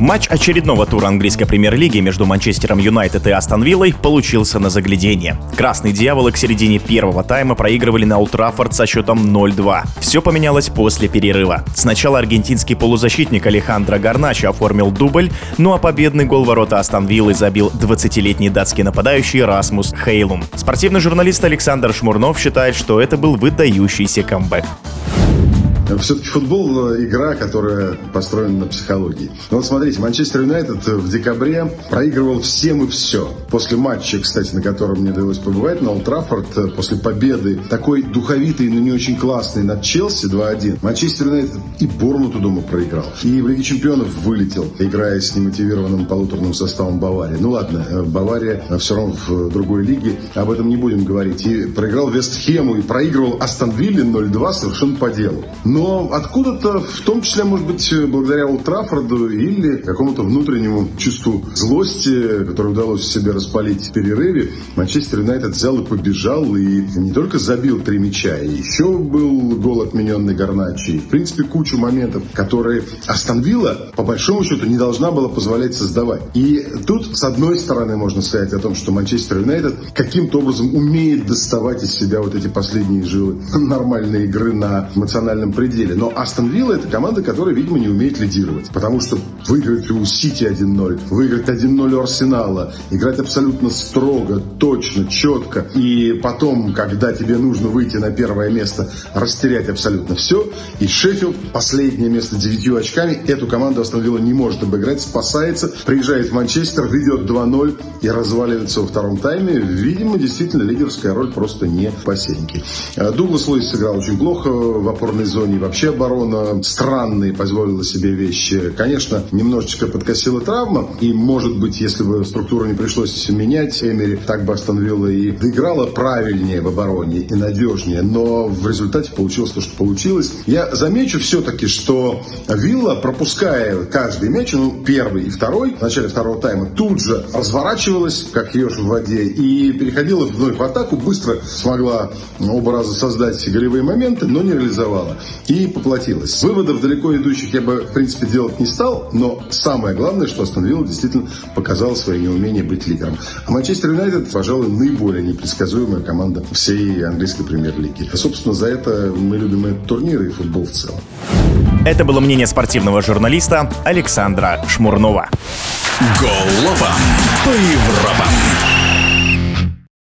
Матч очередного тура английской премьер-лиги между Манчестером Юнайтед и Астон Виллой получился на заглядение. Красные дьяволы к середине первого тайма проигрывали на Олд Траффорд со счетом 0-2. Все поменялось после перерыва. Сначала аргентинский полузащитник Алехандро Гарначо оформил дубль, ну а победный гол ворота Астон Виллы забил 20-летний датский нападающий Расмус Хейлум. Спортивный журналист Александр Шмурнов считает, что это был выдающийся камбэк. Все-таки футбол – игра, которая построена на психологии. Но вот смотрите, Манчестер Юнайтед в декабре проигрывал всем и все. После матча, кстати, на котором мне довелось побывать, на Олд после победы такой духовитый, но не очень классный над Челси 2-1, Манчестер Юнайтед и Борнуту дома проиграл. И в Лиге Чемпионов вылетел, играя с немотивированным полуторным составом Баварии. Ну ладно, э, Бавария все равно в другой лиге, об этом не будем говорить. И проиграл Вестхему и проигрывал Астон Вилле 0-2 совершенно по делу. Но откуда-то, в том числе, может быть, благодаря Ултрафорду или какому-то внутреннему чувству злости, которое удалось себе распалить в перерыве, Манчестер Юнайтед взял и побежал, и не только забил три мяча, и еще был гол отмененный Гарначи. В принципе, кучу моментов, которые Астон Вилла, по большому счету, не должна была позволять создавать. И тут, с одной стороны, можно сказать о том, что Манчестер Юнайтед каким-то образом умеет доставать из себя вот эти последние жилы нормальной игры на эмоциональном пределе. Но Астон Вилла это команда, которая, видимо, не умеет лидировать. Потому что выиграть у Сити 1-0, выиграть 1-0 у Арсенала, играть абсолютно строго, точно, четко. И потом, когда тебе нужно выйти на первое место, растерять абсолютно все. И Шеффилд, последнее место девятью очками, эту команду Астон Вилла не может обыграть, спасается, приезжает в Манчестер, ведет 2-0 и разваливается во втором тайме. Видимо, действительно, лидерская роль просто не посеньки. Дуглас Луис сыграл очень плохо в опорной зоне и вообще оборона странные позволила себе вещи. Конечно, немножечко подкосила травма, и, может быть, если бы структуру не пришлось менять, Эмери так бы остановила и доиграла правильнее в обороне и надежнее, но в результате получилось то, что получилось. Я замечу все-таки, что Вилла, пропуская каждый мяч, ну, первый и второй, в начале второго тайма, тут же разворачивалась, как еж в воде, и переходила вновь в атаку, быстро смогла оба раза создать голевые моменты, но не реализовала и поплатилась. Выводов далеко идущих я бы, в принципе, делать не стал, но самое главное, что Астон Вилла действительно показал свое неумение быть лидером. А Манчестер Юнайтед, пожалуй, наиболее непредсказуемая команда всей английской премьер-лиги. Собственно, за это мы любим этот турнир и футбол в целом. Это было мнение спортивного журналиста Александра Шмурнова. Голова по Европам.